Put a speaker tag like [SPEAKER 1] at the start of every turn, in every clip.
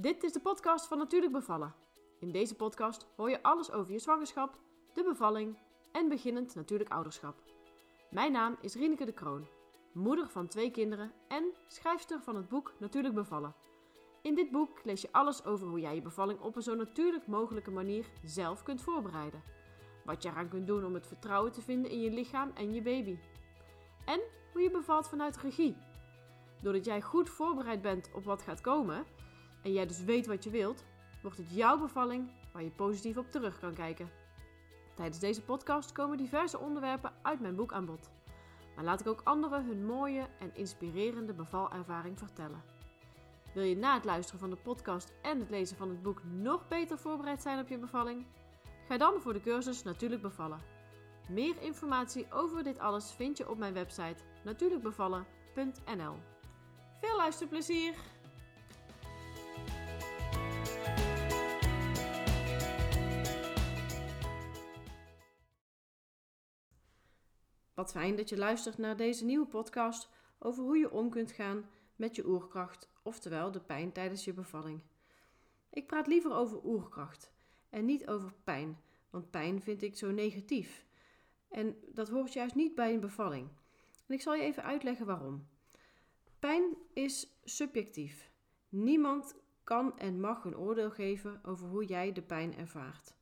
[SPEAKER 1] Dit is de podcast van Natuurlijk Bevallen. In deze podcast hoor je alles over je zwangerschap, de bevalling en beginnend natuurlijk ouderschap. Mijn naam is Rieneke de Kroon, moeder van twee kinderen en schrijfster van het boek Natuurlijk Bevallen. In dit boek lees je alles over hoe jij je bevalling op een zo natuurlijk mogelijke manier zelf kunt voorbereiden. Wat je eraan kunt doen om het vertrouwen te vinden in je lichaam en je baby. En hoe je bevalt vanuit regie. Doordat jij goed voorbereid bent op wat gaat komen en jij dus weet wat je wilt, wordt het jouw bevalling waar je positief op terug kan kijken. Tijdens deze podcast komen diverse onderwerpen uit mijn boek aan bod. Maar laat ik ook anderen hun mooie en inspirerende bevalervaring vertellen. Wil je na het luisteren van de podcast en het lezen van het boek nog beter voorbereid zijn op je bevalling? Ga dan voor de cursus Natuurlijk Bevallen. Meer informatie over dit alles vind je op mijn website natuurlijkbevallen.nl. Veel luisterplezier! Wat fijn dat je luistert naar deze nieuwe podcast over hoe je om kunt gaan met je oerkracht, oftewel de pijn tijdens je bevalling. Ik praat liever over oerkracht en niet over pijn, want pijn vind ik zo negatief. En dat hoort juist niet bij een bevalling. En ik zal je even uitleggen waarom. Pijn is subjectief. Niemand kan en mag een oordeel geven over hoe jij de pijn ervaart.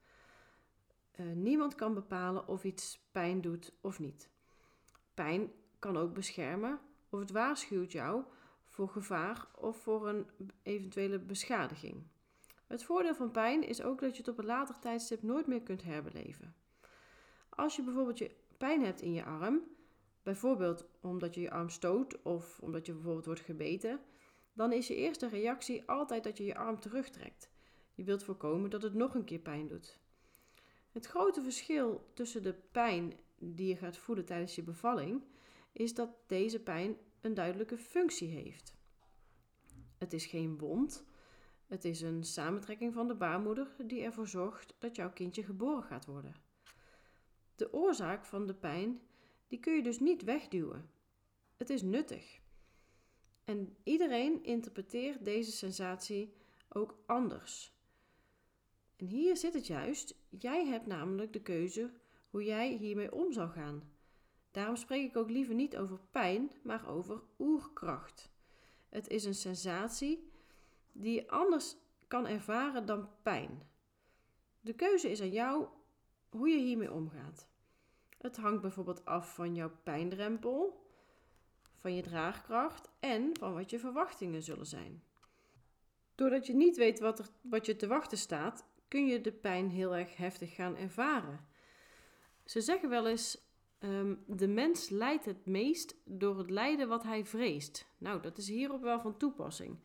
[SPEAKER 1] Uh, niemand kan bepalen of iets pijn doet of niet. Pijn kan ook beschermen of het waarschuwt jou voor gevaar of voor een eventuele beschadiging. Het voordeel van pijn is ook dat je het op een later tijdstip nooit meer kunt herbeleven. Als je bijvoorbeeld je pijn hebt in je arm, bijvoorbeeld omdat je je arm stoot of omdat je bijvoorbeeld wordt gebeten, dan is je eerste reactie altijd dat je je arm terugtrekt. Je wilt voorkomen dat het nog een keer pijn doet. Het grote verschil tussen de pijn die je gaat voelen tijdens je bevalling is dat deze pijn een duidelijke functie heeft. Het is geen wond, het is een samentrekking van de baarmoeder die ervoor zorgt dat jouw kindje geboren gaat worden. De oorzaak van de pijn, die kun je dus niet wegduwen. Het is nuttig. En iedereen interpreteert deze sensatie ook anders. En hier zit het juist. Jij hebt namelijk de keuze hoe jij hiermee om zou gaan. Daarom spreek ik ook liever niet over pijn, maar over oerkracht. Het is een sensatie die je anders kan ervaren dan pijn. De keuze is aan jou hoe je hiermee omgaat. Het hangt bijvoorbeeld af van jouw pijndrempel, van je draagkracht en van wat je verwachtingen zullen zijn. Doordat je niet weet wat, er, wat je te wachten staat, kun je de pijn heel erg heftig gaan ervaren. Ze zeggen wel eens: um, de mens lijdt het meest door het lijden wat hij vreest. Nou, dat is hierop wel van toepassing.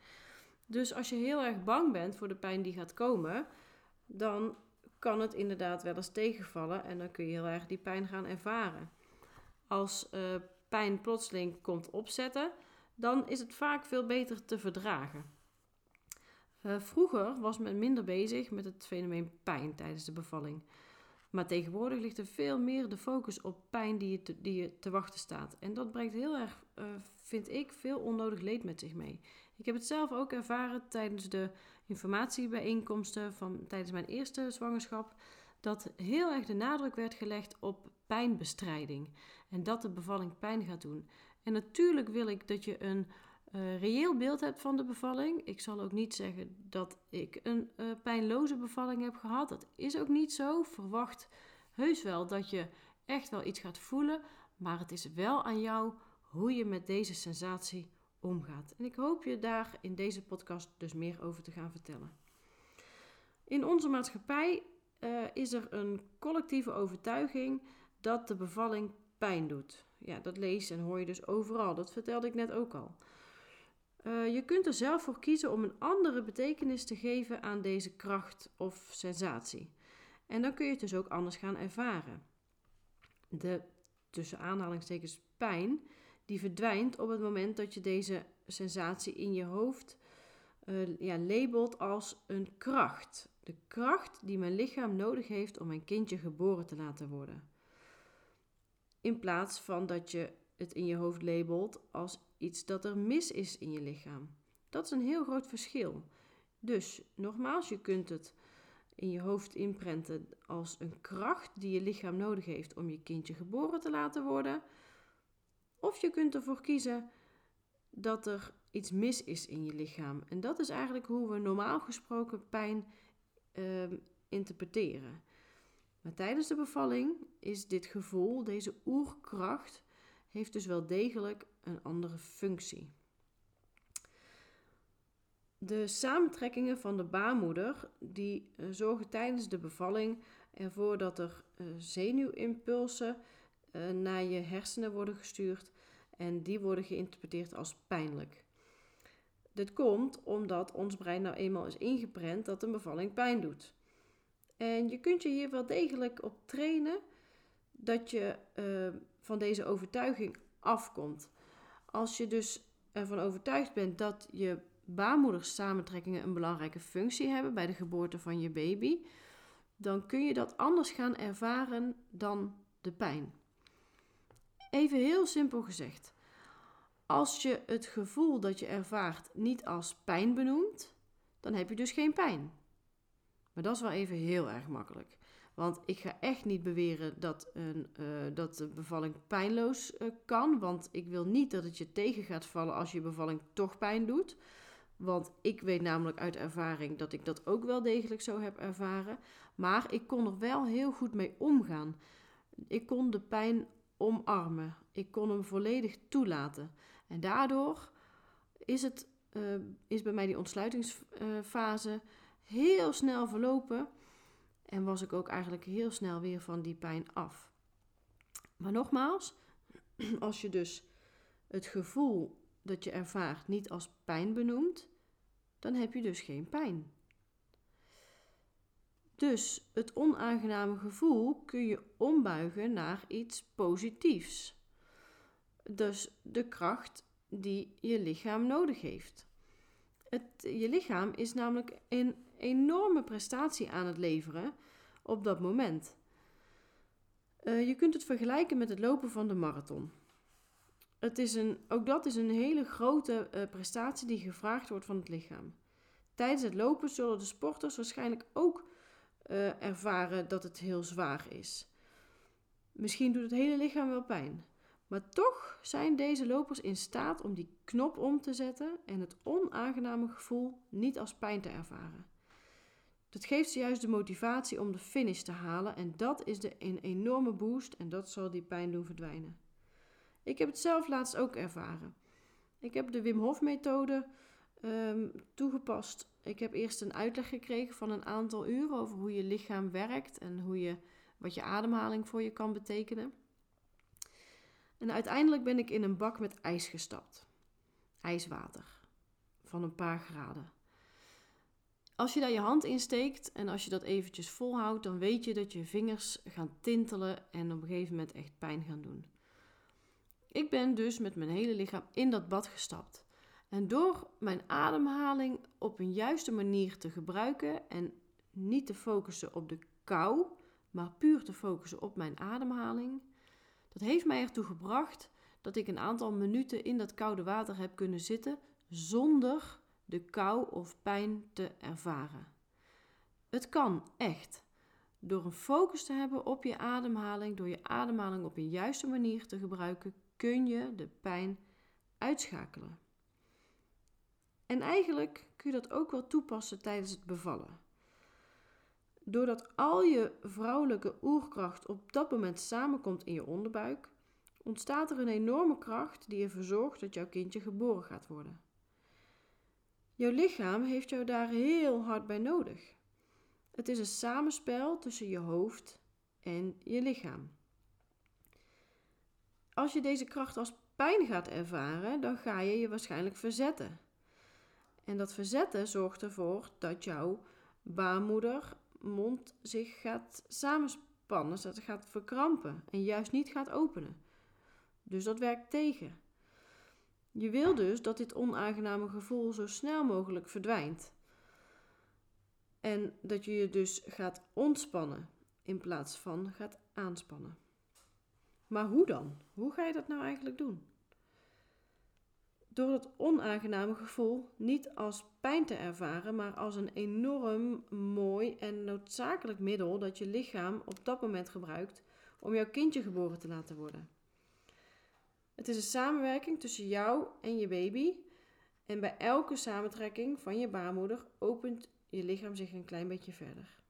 [SPEAKER 1] Dus als je heel erg bang bent voor de pijn die gaat komen, dan kan het inderdaad wel eens tegenvallen en dan kun je heel erg die pijn gaan ervaren. Als uh, pijn plotseling komt opzetten, dan is het vaak veel beter te verdragen. Uh, vroeger was men minder bezig met het fenomeen pijn tijdens de bevalling. Maar tegenwoordig ligt er veel meer de focus op pijn die je te, die je te wachten staat. En dat brengt heel erg, uh, vind ik, veel onnodig leed met zich mee. Ik heb het zelf ook ervaren tijdens de informatiebijeenkomsten van tijdens mijn eerste zwangerschap. Dat heel erg de nadruk werd gelegd op pijnbestrijding. En dat de bevalling pijn gaat doen. En natuurlijk wil ik dat je een uh, reëel beeld hebt van de bevalling. Ik zal ook niet zeggen dat ik een uh, pijnloze bevalling heb gehad. Dat is ook niet zo. Verwacht heus wel dat je echt wel iets gaat voelen. Maar het is wel aan jou hoe je met deze sensatie omgaat. En ik hoop je daar in deze podcast dus meer over te gaan vertellen. In onze maatschappij uh, is er een collectieve overtuiging dat de bevalling pijn doet. Ja, dat lees en hoor je dus overal. Dat vertelde ik net ook al. Uh, je kunt er zelf voor kiezen om een andere betekenis te geven aan deze kracht of sensatie. En dan kun je het dus ook anders gaan ervaren. De tussen aanhalingstekens pijn, die verdwijnt op het moment dat je deze sensatie in je hoofd uh, ja, labelt als een kracht. De kracht die mijn lichaam nodig heeft om mijn kindje geboren te laten worden. In plaats van dat je het in je hoofd labelt als iets dat er mis is in je lichaam. Dat is een heel groot verschil. Dus nogmaals, je kunt het in je hoofd inprenten als een kracht die je lichaam nodig heeft om je kindje geboren te laten worden. Of je kunt ervoor kiezen dat er iets mis is in je lichaam. En dat is eigenlijk hoe we normaal gesproken pijn uh, interpreteren. Maar tijdens de bevalling is dit gevoel, deze oerkracht, heeft dus wel degelijk een andere functie. De samentrekkingen van de baarmoeder die uh, zorgen tijdens de bevalling ervoor dat er uh, zenuwimpulsen uh, naar je hersenen worden gestuurd en die worden geïnterpreteerd als pijnlijk. Dit komt omdat ons brein nou eenmaal is ingeprent dat een bevalling pijn doet. En je kunt je hier wel degelijk op trainen dat je van deze overtuiging afkomt. Als je dus ervan overtuigd bent dat je baarmoedersamentrekkingen een belangrijke functie hebben bij de geboorte van je baby, dan kun je dat anders gaan ervaren dan de pijn. Even heel simpel gezegd. Als je het gevoel dat je ervaart niet als pijn benoemt, dan heb je dus geen pijn. Maar dat is wel even heel erg makkelijk. Want ik ga echt niet beweren dat, een, uh, dat de bevalling pijnloos uh, kan. Want ik wil niet dat het je tegen gaat vallen als je bevalling toch pijn doet. Want ik weet namelijk uit ervaring dat ik dat ook wel degelijk zo heb ervaren. Maar ik kon er wel heel goed mee omgaan. Ik kon de pijn omarmen. Ik kon hem volledig toelaten. En daardoor is, het, uh, is bij mij die ontsluitingsfase heel snel verlopen. En was ik ook eigenlijk heel snel weer van die pijn af. Maar nogmaals, als je dus het gevoel dat je ervaart niet als pijn benoemt, dan heb je dus geen pijn. Dus het onaangename gevoel kun je ombuigen naar iets positiefs. Dus de kracht die je lichaam nodig heeft. Het, je lichaam is namelijk een enorme prestatie aan het leveren op dat moment. Uh, je kunt het vergelijken met het lopen van de marathon. Het is een, ook dat is een hele grote uh, prestatie die gevraagd wordt van het lichaam. Tijdens het lopen zullen de sporters waarschijnlijk ook uh, ervaren dat het heel zwaar is. Misschien doet het hele lichaam wel pijn. Maar toch zijn deze lopers in staat om die knop om te zetten en het onaangename gevoel niet als pijn te ervaren. Dat geeft ze juist de motivatie om de finish te halen en dat is de, een enorme boost en dat zal die pijn doen verdwijnen. Ik heb het zelf laatst ook ervaren. Ik heb de Wim Hof methode um, toegepast. Ik heb eerst een uitleg gekregen van een aantal uren over hoe je lichaam werkt en hoe je, wat je ademhaling voor je kan betekenen. En uiteindelijk ben ik in een bak met ijs gestapt. IJswater. Van een paar graden. Als je daar je hand in steekt en als je dat eventjes volhoudt, dan weet je dat je vingers gaan tintelen en op een gegeven moment echt pijn gaan doen. Ik ben dus met mijn hele lichaam in dat bad gestapt. En door mijn ademhaling op een juiste manier te gebruiken en niet te focussen op de kou, maar puur te focussen op mijn ademhaling, dat heeft mij ertoe gebracht dat ik een aantal minuten in dat koude water heb kunnen zitten zonder de kou of pijn te ervaren. Het kan echt. Door een focus te hebben op je ademhaling, door je ademhaling op een juiste manier te gebruiken, kun je de pijn uitschakelen. En eigenlijk kun je dat ook wel toepassen tijdens het bevallen. Doordat al je vrouwelijke oerkracht op dat moment samenkomt in je onderbuik, ontstaat er een enorme kracht die ervoor zorgt dat jouw kindje geboren gaat worden. Jouw lichaam heeft jou daar heel hard bij nodig. Het is een samenspel tussen je hoofd en je lichaam. Als je deze kracht als pijn gaat ervaren, dan ga je je waarschijnlijk verzetten. En dat verzetten zorgt ervoor dat jouw baarmoeder mond zich gaat samenspannen, dat het gaat verkrampen en juist niet gaat openen. Dus dat werkt tegen. Je wil dus dat dit onaangename gevoel zo snel mogelijk verdwijnt. En dat je je dus gaat ontspannen in plaats van gaat aanspannen. Maar hoe dan? Hoe ga je dat nou eigenlijk doen? door het onaangename gevoel niet als pijn te ervaren, maar als een enorm mooi en noodzakelijk middel dat je lichaam op dat moment gebruikt om jouw kindje geboren te laten worden. Het is een samenwerking tussen jou en je baby. En bij elke samentrekking van je baarmoeder opent je lichaam zich een klein beetje verder.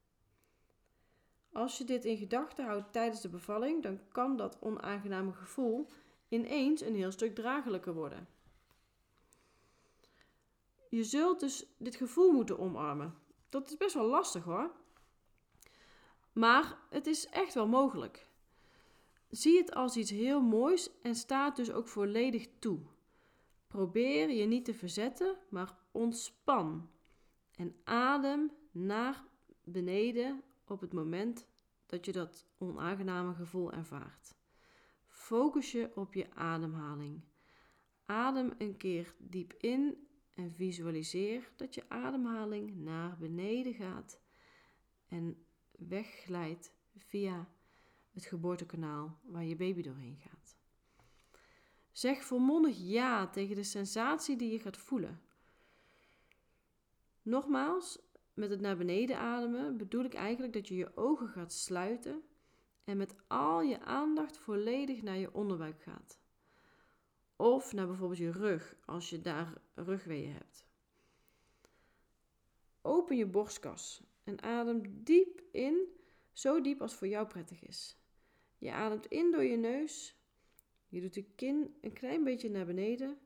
[SPEAKER 1] Als je dit in gedachten houdt tijdens de bevalling, dan kan dat onaangename gevoel ineens een heel stuk draaglijker worden. Je zult dus dit gevoel moeten omarmen. Dat is best wel lastig hoor. Maar het is echt wel mogelijk. Zie het als iets heel moois en sta het dus ook volledig toe. Probeer je niet te verzetten, maar ontspan. En adem naar beneden op het moment dat je dat onaangename gevoel ervaart. Focus je op je ademhaling. Adem een keer diep in en visualiseer dat je ademhaling naar beneden gaat en wegglijdt via het geboortekanaal waar je baby doorheen gaat. Zeg volmondig ja tegen de sensatie die je gaat voelen. Nogmaals, met het naar beneden ademen bedoel ik eigenlijk dat je je ogen gaat sluiten en met al je aandacht volledig naar je onderbuik gaat. Of naar bijvoorbeeld je rug als je daar rugweeën hebt. Open je borstkas en adem diep in, zo diep als voor jou prettig is. Je ademt in door je neus. Je doet de kin een klein beetje naar beneden.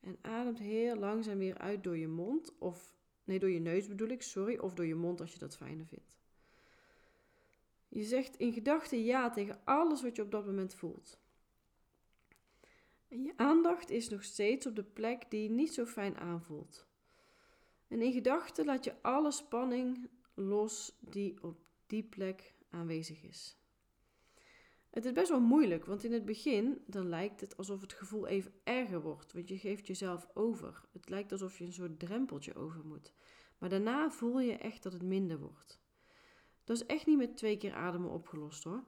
[SPEAKER 1] En ademt heel langzaam weer uit door je mond. Of, nee, door je neus bedoel ik, sorry. Of door je mond als je dat fijner vindt. Je zegt in gedachten ja tegen alles wat je op dat moment voelt. En je aandacht is nog steeds op de plek die je niet zo fijn aanvoelt. En in gedachten laat je alle spanning los die op die plek aanwezig is. Het is best wel moeilijk, want in het begin dan lijkt het alsof het gevoel even erger wordt, want je geeft jezelf over. Het lijkt alsof je een soort drempeltje over moet. Maar daarna voel je echt dat het minder wordt. Dat is echt niet met twee keer ademen opgelost hoor.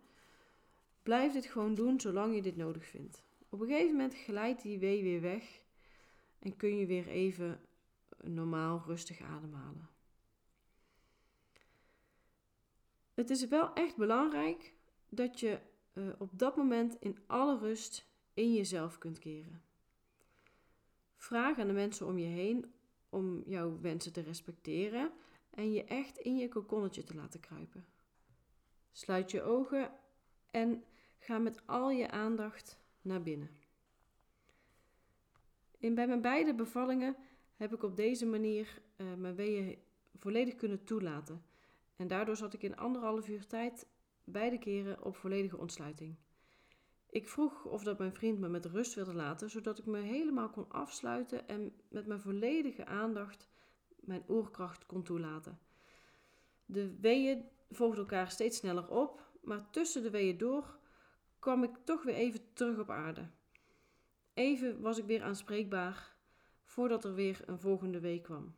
[SPEAKER 1] Blijf dit gewoon doen zolang je dit nodig vindt. Op een gegeven moment glijdt die wee weer weg en kun je weer even normaal rustig ademhalen. Het is wel echt belangrijk dat je uh, op dat moment in alle rust in jezelf kunt keren. Vraag aan de mensen om je heen om jouw wensen te respecteren en je echt in je kokonnetje te laten kruipen. Sluit je ogen en ga met al je aandacht naar binnen. In bij mijn beide bevallingen heb ik op deze manier uh, mijn weeën volledig kunnen toelaten. En daardoor zat ik in anderhalf uur tijd beide keren op volledige ontsluiting. Ik vroeg of dat mijn vriend me met rust wilde laten, zodat ik me helemaal kon afsluiten en met mijn volledige aandacht mijn oerkracht kon toelaten. De weeën volgden elkaar steeds sneller op, maar tussen de weeën door kwam ik toch weer even terug op aarde. Even was ik weer aanspreekbaar voordat er weer een volgende week kwam.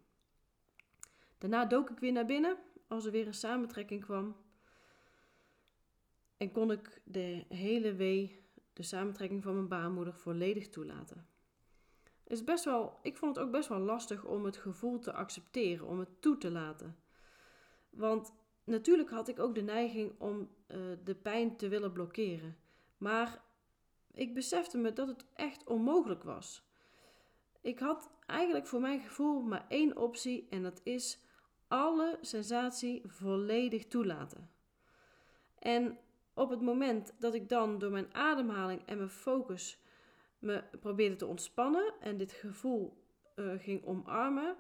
[SPEAKER 1] Daarna dook ik weer naar binnen als er weer een samentrekking kwam en kon ik de hele wee, de samentrekking van mijn baarmoeder, volledig toelaten. Is best wel, ik vond het ook best wel lastig om het gevoel te accepteren, om het toe te laten. Want natuurlijk had ik ook de neiging om uh, de pijn te willen blokkeren. Maar ik besefte me dat het echt onmogelijk was. Ik had eigenlijk voor mijn gevoel maar één optie en dat is alle sensatie volledig toelaten. En op het moment dat ik dan door mijn ademhaling en mijn focus me probeerde te ontspannen en dit gevoel uh, ging omarmen,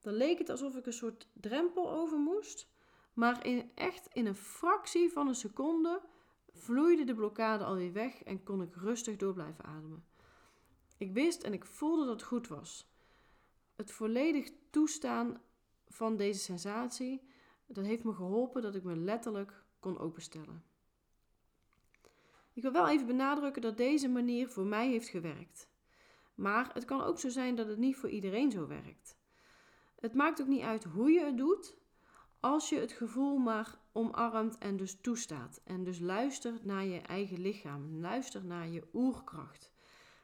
[SPEAKER 1] dan leek het alsof ik een soort drempel over moest. Maar in, echt in een fractie van een seconde vloeide de blokkade alweer weg en kon ik rustig door blijven ademen. Ik wist en ik voelde dat het goed was. Het volledig toestaan van deze sensatie, dat heeft me geholpen dat ik me letterlijk kon openstellen. Ik wil wel even benadrukken dat deze manier voor mij heeft gewerkt. Maar het kan ook zo zijn dat het niet voor iedereen zo werkt. Het maakt ook niet uit hoe je het doet, als je het gevoel maar omarmt en dus toestaat. En dus luistert naar je eigen lichaam, luister naar je oerkracht.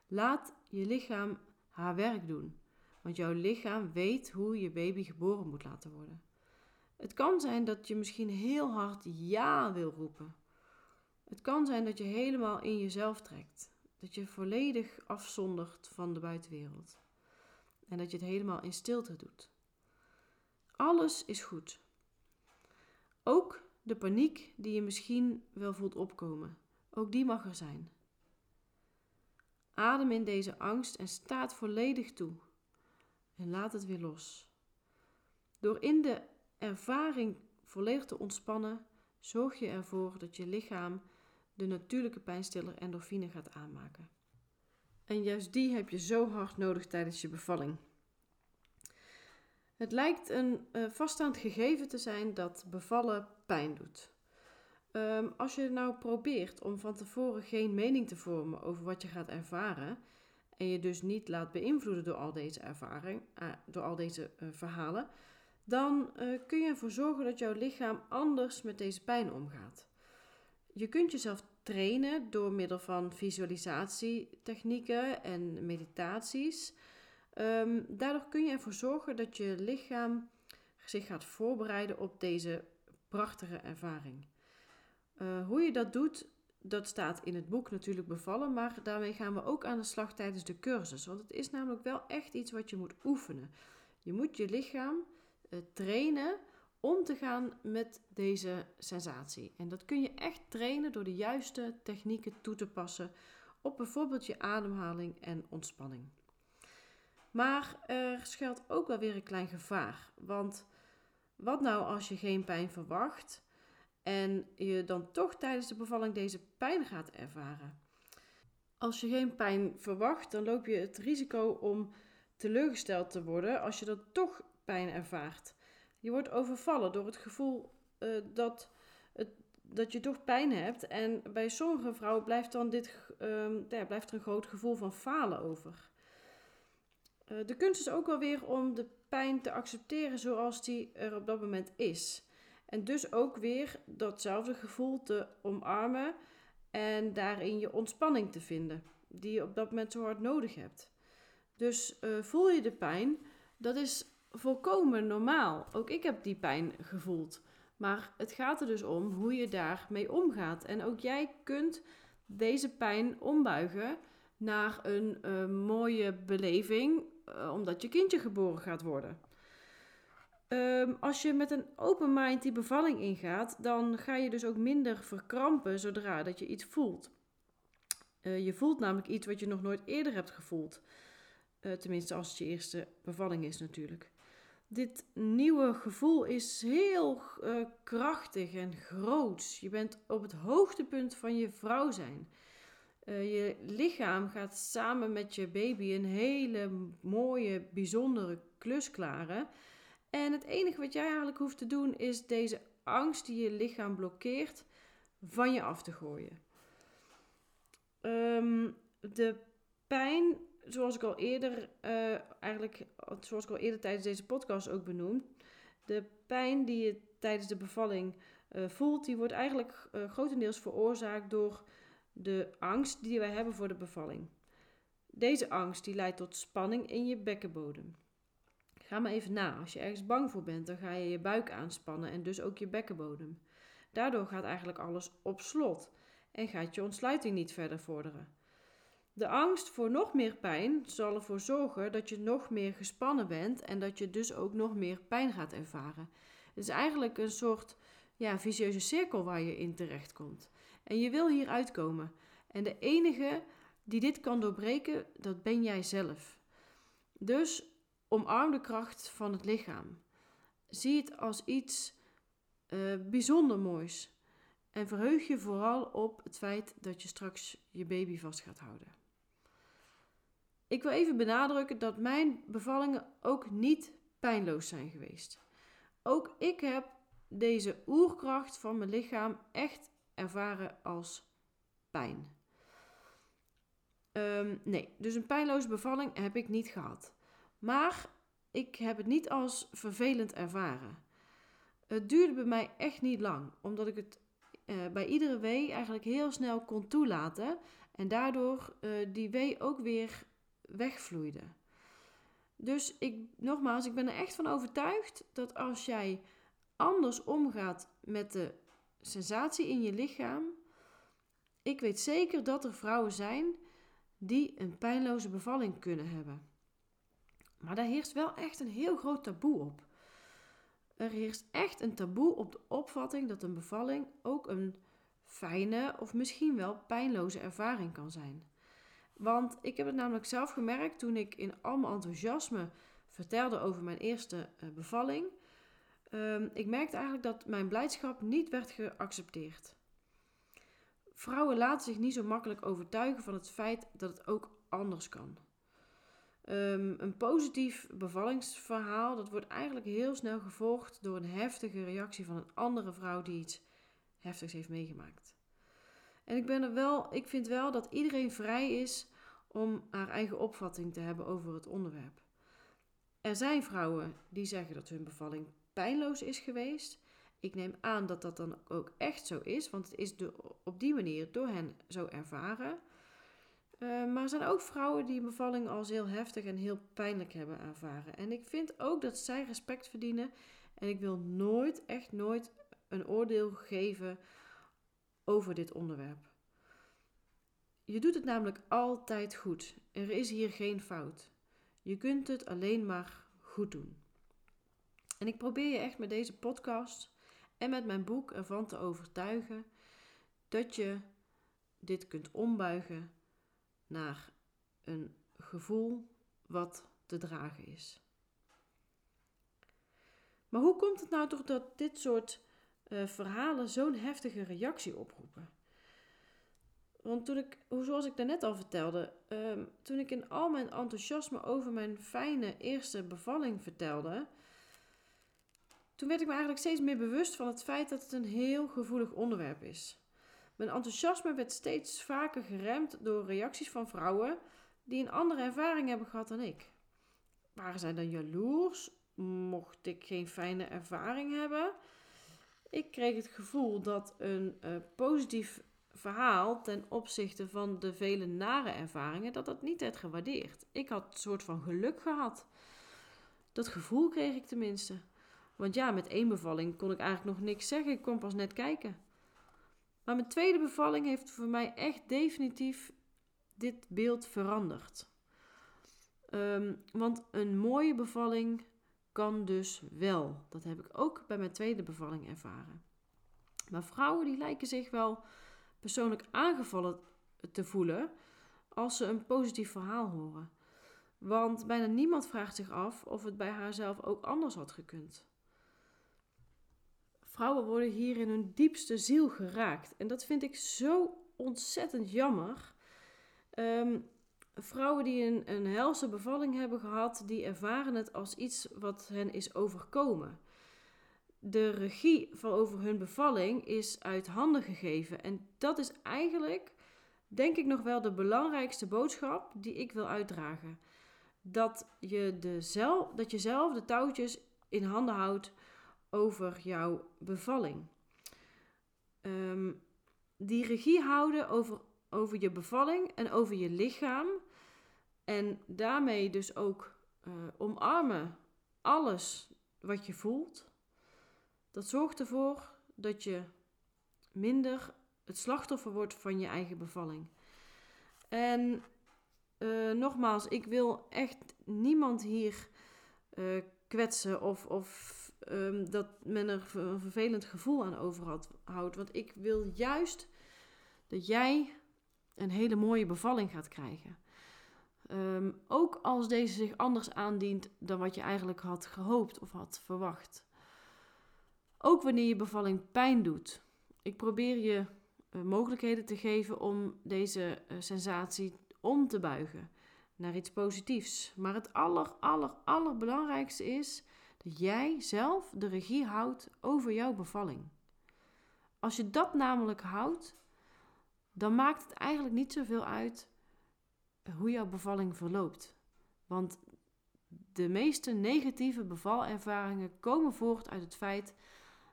[SPEAKER 1] Laat je lichaam haar werk doen. Want jouw lichaam weet hoe je baby geboren moet laten worden. Het kan zijn dat je misschien heel hard ja wil roepen. Het kan zijn dat je helemaal in jezelf trekt. Dat je volledig afzondert van de buitenwereld. En dat je het helemaal in stilte doet. Alles is goed. Ook de paniek die je misschien wel voelt opkomen. Ook die mag er zijn. Adem in deze angst en staat volledig toe. En laat het weer los. Door in de ervaring volledig te ontspannen, zorg je ervoor dat je lichaam de natuurlijke pijnstiller endorfine gaat aanmaken. En juist die heb je zo hard nodig tijdens je bevalling. Het lijkt een uh, vaststaand gegeven te zijn dat bevallen pijn doet. Ehm, als je nou probeert om van tevoren geen mening te vormen over wat je gaat ervaren en je dus niet laat beïnvloeden door al deze ervaring, uh, door al deze uh, verhalen, dan kun je ervoor zorgen dat jouw lichaam anders met deze pijn omgaat. Je kunt jezelf trainen door middel van visualisatietechnieken en meditaties. Um, daardoor kun je ervoor zorgen dat je lichaam zich gaat voorbereiden op deze prachtige ervaring. Uh, hoe je dat doet, dat staat in het boek natuurlijk bevallen, maar daarmee gaan we ook aan de slag tijdens de cursus. Want het is namelijk wel echt iets wat je moet oefenen. Je moet je lichaam uh, trainen om te gaan met deze sensatie. En dat kun je echt trainen door de juiste technieken toe te passen op bijvoorbeeld je ademhaling en ontspanning. Maar er schuilt ook wel weer een klein gevaar. Want wat nou als je geen pijn verwacht en je dan toch tijdens de bevalling deze pijn gaat ervaren? Als je geen pijn verwacht, dan loop je het risico om teleurgesteld te worden als je dan toch pijn ervaart. Je wordt overvallen door het gevoel uh, dat, het, dat je toch pijn hebt. En bij sommige vrouwen blijft, dan dit, uh, ja, blijft er een groot gevoel van falen over. Uh, de kunst is ook wel weer om de pijn te accepteren zoals die er op dat moment is. En dus ook weer datzelfde gevoel te omarmen en daarin je ontspanning te vinden, die je op dat moment zo hard nodig hebt. Dus uh, voel je de pijn, dat is volkomen normaal. Ook ik heb die pijn gevoeld. Maar het gaat er dus om hoe je daarmee omgaat. En ook jij kunt deze pijn ombuigen naar een uh, mooie beleving, uh, omdat je kindje geboren gaat worden. Um, als je met een open mind die bevalling ingaat, dan ga je dus ook minder verkrampen zodra dat je iets voelt. Uh, je voelt namelijk iets wat je nog nooit eerder hebt gevoeld. tenminste, als het je eerste bevalling is natuurlijk. Dit nieuwe gevoel is heel uh, krachtig en groot. Je bent op het hoogtepunt van je vrouw zijn. Uh, je lichaam gaat samen met je baby een hele mooie, bijzondere klus klaren. En het enige wat jij eigenlijk hoeft te doen is deze angst die je lichaam blokkeert van je af te gooien. Um, de pijn zoals ik al eerder, uh, eigenlijk, zoals ik al eerder tijdens deze podcast ook benoemd, de pijn die je tijdens de bevalling uh, voelt, die wordt eigenlijk uh, grotendeels veroorzaakt door de angst die wij hebben voor de bevalling. Deze angst die leidt tot spanning in je bekkenbodem. Ga maar even na. Als je ergens bang voor bent, dan ga je je buik aanspannen en dus ook je bekkenbodem. Daardoor gaat eigenlijk alles op slot en gaat je ontsluiting niet verder vorderen. De angst voor nog meer pijn zal ervoor zorgen dat je nog meer gespannen bent en dat je dus ook nog meer pijn gaat ervaren. Het is eigenlijk een soort ja, vicieuze cirkel waar je in terecht komt. En je wil hier uitkomen. En de enige die dit kan doorbreken, dat ben jij zelf. Dus omarm de kracht van het lichaam. Zie het als iets uh, bijzonder moois. En verheug je vooral op het feit dat je straks je baby vast gaat houden. Ik wil even benadrukken dat mijn bevallingen ook niet pijnloos zijn geweest. Ook ik heb deze oerkracht van mijn lichaam echt ervaren als pijn. Um, nee, dus een pijnloze bevalling heb ik niet gehad. Maar ik heb het niet als vervelend ervaren. Het duurde bij mij echt niet lang, omdat ik het uh, bij iedere wee eigenlijk heel snel kon toelaten en daardoor uh, die wee ook weer wegvloeide. Dus ik, nogmaals, ik ben er echt van overtuigd dat als jij anders omgaat met de sensatie in je lichaam, ik weet zeker dat er vrouwen zijn die een pijnloze bevalling kunnen hebben. Maar daar heerst wel echt een heel groot taboe op. Er heerst echt een taboe op de opvatting dat een bevalling ook een fijne of misschien wel pijnloze ervaring kan zijn. Want ik heb het namelijk zelf gemerkt toen ik in al mijn enthousiasme vertelde over mijn eerste eh, bevalling. Um, ik merkte eigenlijk dat mijn blijdschap niet werd geaccepteerd. Vrouwen laten zich niet zo makkelijk overtuigen van het feit dat het ook anders kan. Um, een positief bevallingsverhaal, dat wordt eigenlijk heel snel gevolgd door een heftige reactie van een andere vrouw die iets heftigs heeft meegemaakt. En ik, ben er wel, ik vind wel dat iedereen vrij is om haar eigen opvatting te hebben over het onderwerp. Er zijn vrouwen die zeggen dat hun bevalling pijnloos is geweest. Ik neem aan dat dat dan ook echt zo is, want het is op die manier door hen zo ervaren. Uh, maar er zijn ook vrouwen die bevalling als heel heftig en heel pijnlijk hebben ervaren. En ik vind ook dat zij respect verdienen. En ik wil nooit, echt nooit, een oordeel geven over dit onderwerp. Je doet het namelijk altijd goed. Er is hier geen fout. Je kunt het alleen maar goed doen. En ik probeer je echt met deze podcast en met mijn boek ervan te overtuigen dat je dit kunt ombuigen naar een gevoel wat te dragen is. Maar hoe komt het nou toch dat dit soort uh, verhalen zo'n heftige reactie oproepen? Want toen ik, zoals ik daarnet al vertelde, um, toen ik in al mijn enthousiasme over mijn fijne eerste bevalling vertelde, toen werd ik me eigenlijk steeds meer bewust van het feit dat het een heel gevoelig onderwerp is. Mijn enthousiasme werd steeds vaker geremd door reacties van vrouwen die een andere ervaring hebben gehad dan ik. Waren zij dan jaloers? Mocht ik geen fijne ervaring hebben? Ik kreeg het gevoel dat een uh, positief verhaal ten opzichte van de vele nare ervaringen, dat dat niet werd gewaardeerd. Ik had een soort van geluk gehad. Dat gevoel kreeg ik tenminste. Want ja, met één bevalling kon ik eigenlijk nog niks zeggen. Ik kon pas net kijken. Maar mijn tweede bevalling heeft voor mij echt definitief dit beeld veranderd. Um, want een mooie bevalling kan dus wel. Dat heb ik ook bij mijn tweede bevalling ervaren. Maar vrouwen die lijken zich wel persoonlijk aangevallen te voelen als ze een positief verhaal horen. Want bijna niemand vraagt zich af of het bij haarzelf ook anders had gekund. Vrouwen worden hier in hun diepste ziel geraakt. En dat vind ik zo ontzettend jammer. Ehm, vrouwen die een, een helse bevalling hebben gehad, die ervaren het als iets wat hen is overkomen. De regie van over hun bevalling is uit handen gegeven. En dat is eigenlijk, denk ik, nog wel de belangrijkste boodschap die ik wil uitdragen. Dat je, de zelf, dat je zelf de touwtjes in handen houdt over jouw bevalling. Ehm, die regie houden over, over je bevalling en over je lichaam. En daarmee dus ook uh, omarmen alles wat je voelt. Dat zorgt ervoor dat je minder het slachtoffer wordt van je eigen bevalling. En uh, nogmaals, ik wil echt niemand hier uh, kwetsen of, of um, dat men er een vervelend gevoel aan overhoudt. Want ik wil juist dat jij een hele mooie bevalling gaat krijgen. Um, ook als deze zich anders aandient dan wat je eigenlijk had gehoopt of had verwacht. Ook wanneer je bevalling pijn doet. Ik probeer je uh, mogelijkheden te geven om deze uh, sensatie om te buigen naar iets positiefs. Maar het aller, aller, allerbelangrijkste is dat jij zelf de regie houdt over jouw bevalling. Als je dat namelijk houdt, dan maakt het eigenlijk niet zoveel uit hoe jouw bevalling verloopt. Want de meeste negatieve bevalervaringen komen voort uit het feit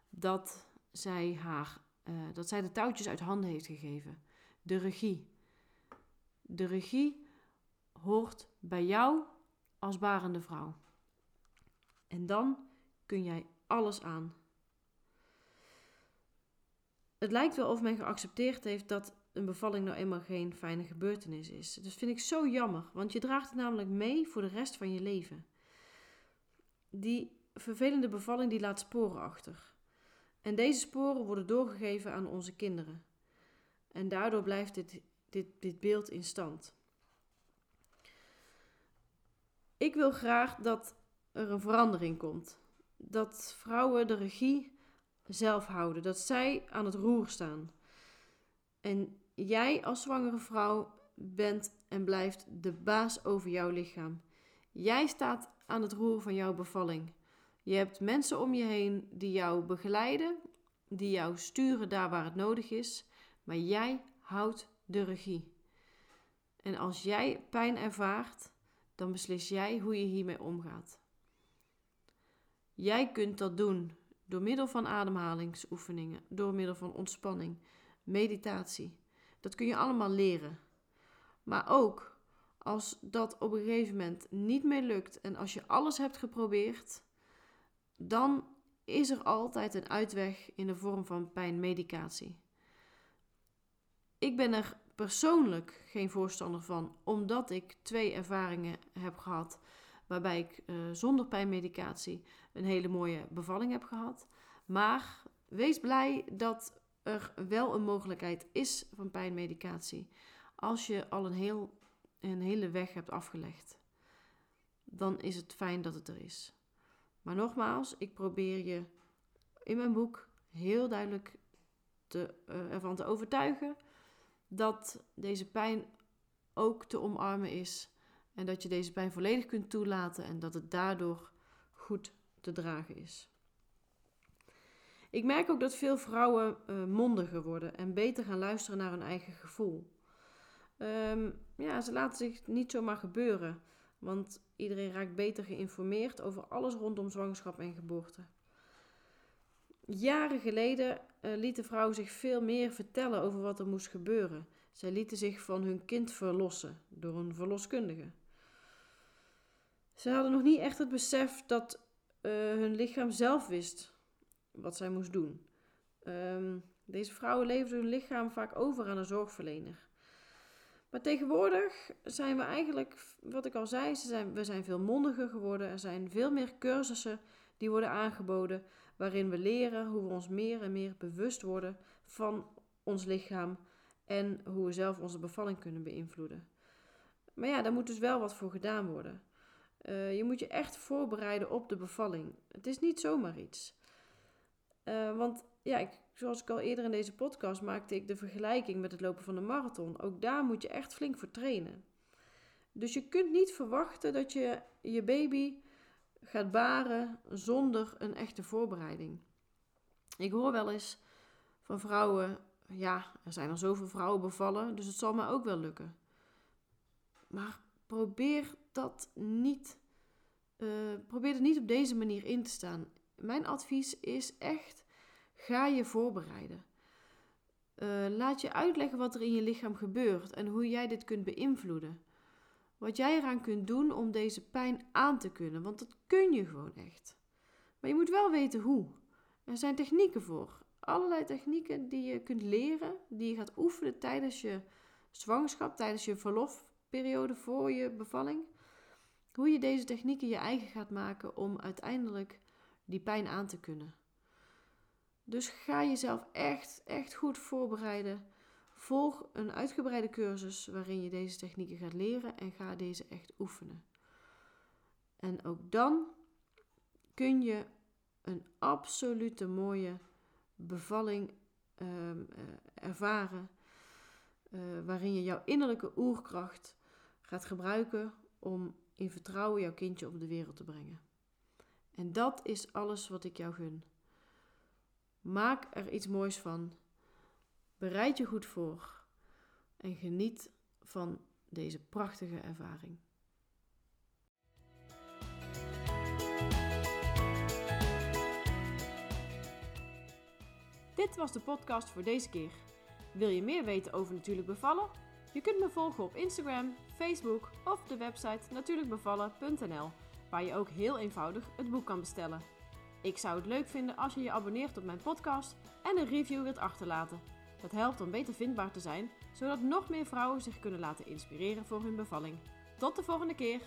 [SPEAKER 1] dat zij, haar, uh, dat zij de touwtjes uit handen heeft gegeven. De regie. De regie hoort bij jou als barende vrouw. En dan kun jij alles aan. Het lijkt wel of men geaccepteerd heeft dat een bevalling nou eenmaal geen fijne gebeurtenis is. Dat vind ik zo jammer, want je draagt het namelijk mee voor de rest van je leven. Die vervelende bevalling die laat sporen achter. En deze sporen worden doorgegeven aan onze kinderen. En daardoor blijft dit, dit, dit beeld in stand. Ik wil graag dat er een verandering komt. Dat vrouwen de regie zelf houden. Dat zij aan het roer staan. En jij als zwangere vrouw bent en blijft de baas over jouw lichaam. Jij staat aan het roer van jouw bevalling. Je hebt mensen om je heen die jou begeleiden, die jou sturen daar waar het nodig is, maar jij houdt de regie. En als jij pijn ervaart, dan beslis jij hoe je hiermee omgaat. Jij kunt dat doen door middel van ademhalingsoefeningen, door middel van ontspanning, meditatie. Dat kun je allemaal leren. Maar ook als dat op een gegeven moment niet meer lukt en als je alles hebt geprobeerd, dan is er altijd een uitweg in de vorm van pijnmedicatie. Ik ben er persoonlijk geen voorstander van, omdat ik twee ervaringen heb gehad waarbij ik uh, zonder pijnmedicatie een hele mooie bevalling heb gehad. Maar wees blij dat er wel een mogelijkheid is van pijnmedicatie als je al een, heel, een hele weg hebt afgelegd. Dan is het fijn dat het er is. Maar nogmaals, ik probeer je in mijn boek heel duidelijk te, uh, ervan te overtuigen dat deze pijn ook te omarmen is. En dat je deze pijn volledig kunt toelaten en dat het daardoor goed te dragen is. Ik merk ook dat veel vrouwen uh, mondiger worden en beter gaan luisteren naar hun eigen gevoel. Um, ja, ze laten zich niet zomaar gebeuren, want iedereen raakt beter geïnformeerd over alles rondom zwangerschap en geboorte. Jaren geleden uh, lieten vrouwen zich veel meer vertellen over wat er moest gebeuren. Zij lieten zich van hun kind verlossen door een verloskundige. Ze hadden nog niet echt het besef dat uh, hun lichaam zelf wist wat zij moest doen. Um, deze vrouwen leefden hun lichaam vaak over aan een zorgverlener. Maar tegenwoordig zijn we eigenlijk, wat ik al zei, zijn, we zijn veel mondiger geworden. Er zijn veel meer cursussen die worden aangeboden, waarin we leren hoe we ons meer en meer bewust worden van ons lichaam en hoe we zelf onze bevalling kunnen beïnvloeden. Maar ja, daar moet dus wel wat voor gedaan worden. Uh, je moet je echt voorbereiden op de bevalling. Het is niet zomaar iets. Uh, want ja, ik, zoals ik al eerder in deze podcast maakte ik de vergelijking met het lopen van een marathon. Ook daar moet je echt flink voor trainen. Dus je kunt niet verwachten dat je je baby gaat baren zonder een echte voorbereiding. Ik hoor wel eens van vrouwen, ja, er zijn al zoveel vrouwen bevallen, dus het zal me ook wel lukken. Maar probeer dat niet, uh, probeer er niet op deze manier in te staan. Mijn advies is echt, ga je voorbereiden. Uh, laat je uitleggen wat er in je lichaam gebeurt en hoe jij dit kunt beïnvloeden. Wat jij eraan kunt doen om deze pijn aan te kunnen, want dat kun je gewoon echt. Maar je moet wel weten hoe. Er zijn technieken voor. Allerlei technieken die je kunt leren, die je gaat oefenen tijdens je zwangerschap, tijdens je verlofperiode voor je bevalling. Hoe je deze technieken je eigen gaat maken om uiteindelijk die pijn aan te kunnen. Dus ga jezelf echt, echt goed voorbereiden. Volg een uitgebreide cursus waarin je deze technieken gaat leren en ga deze echt oefenen. En ook dan kun je een absolute mooie bevalling um, uh, ervaren. Uh, waarin je jouw innerlijke oerkracht gaat gebruiken om in vertrouwen jouw kindje op de wereld te brengen. En dat is alles wat ik jou gun. Maak er iets moois van. Bereid je goed voor. En geniet van deze prachtige ervaring. Dit was de podcast voor deze keer. Wil je meer weten over natuurlijk bevallen? Je kunt me volgen op Instagram, Facebook of de website natuurlijkbevallen.nl, waar je ook heel eenvoudig het boek kan bestellen. Ik zou het leuk vinden als je je abonneert op mijn podcast en een review wilt achterlaten. Dat helpt om beter vindbaar te zijn, zodat nog meer vrouwen zich kunnen laten inspireren voor hun bevalling. Tot de volgende keer!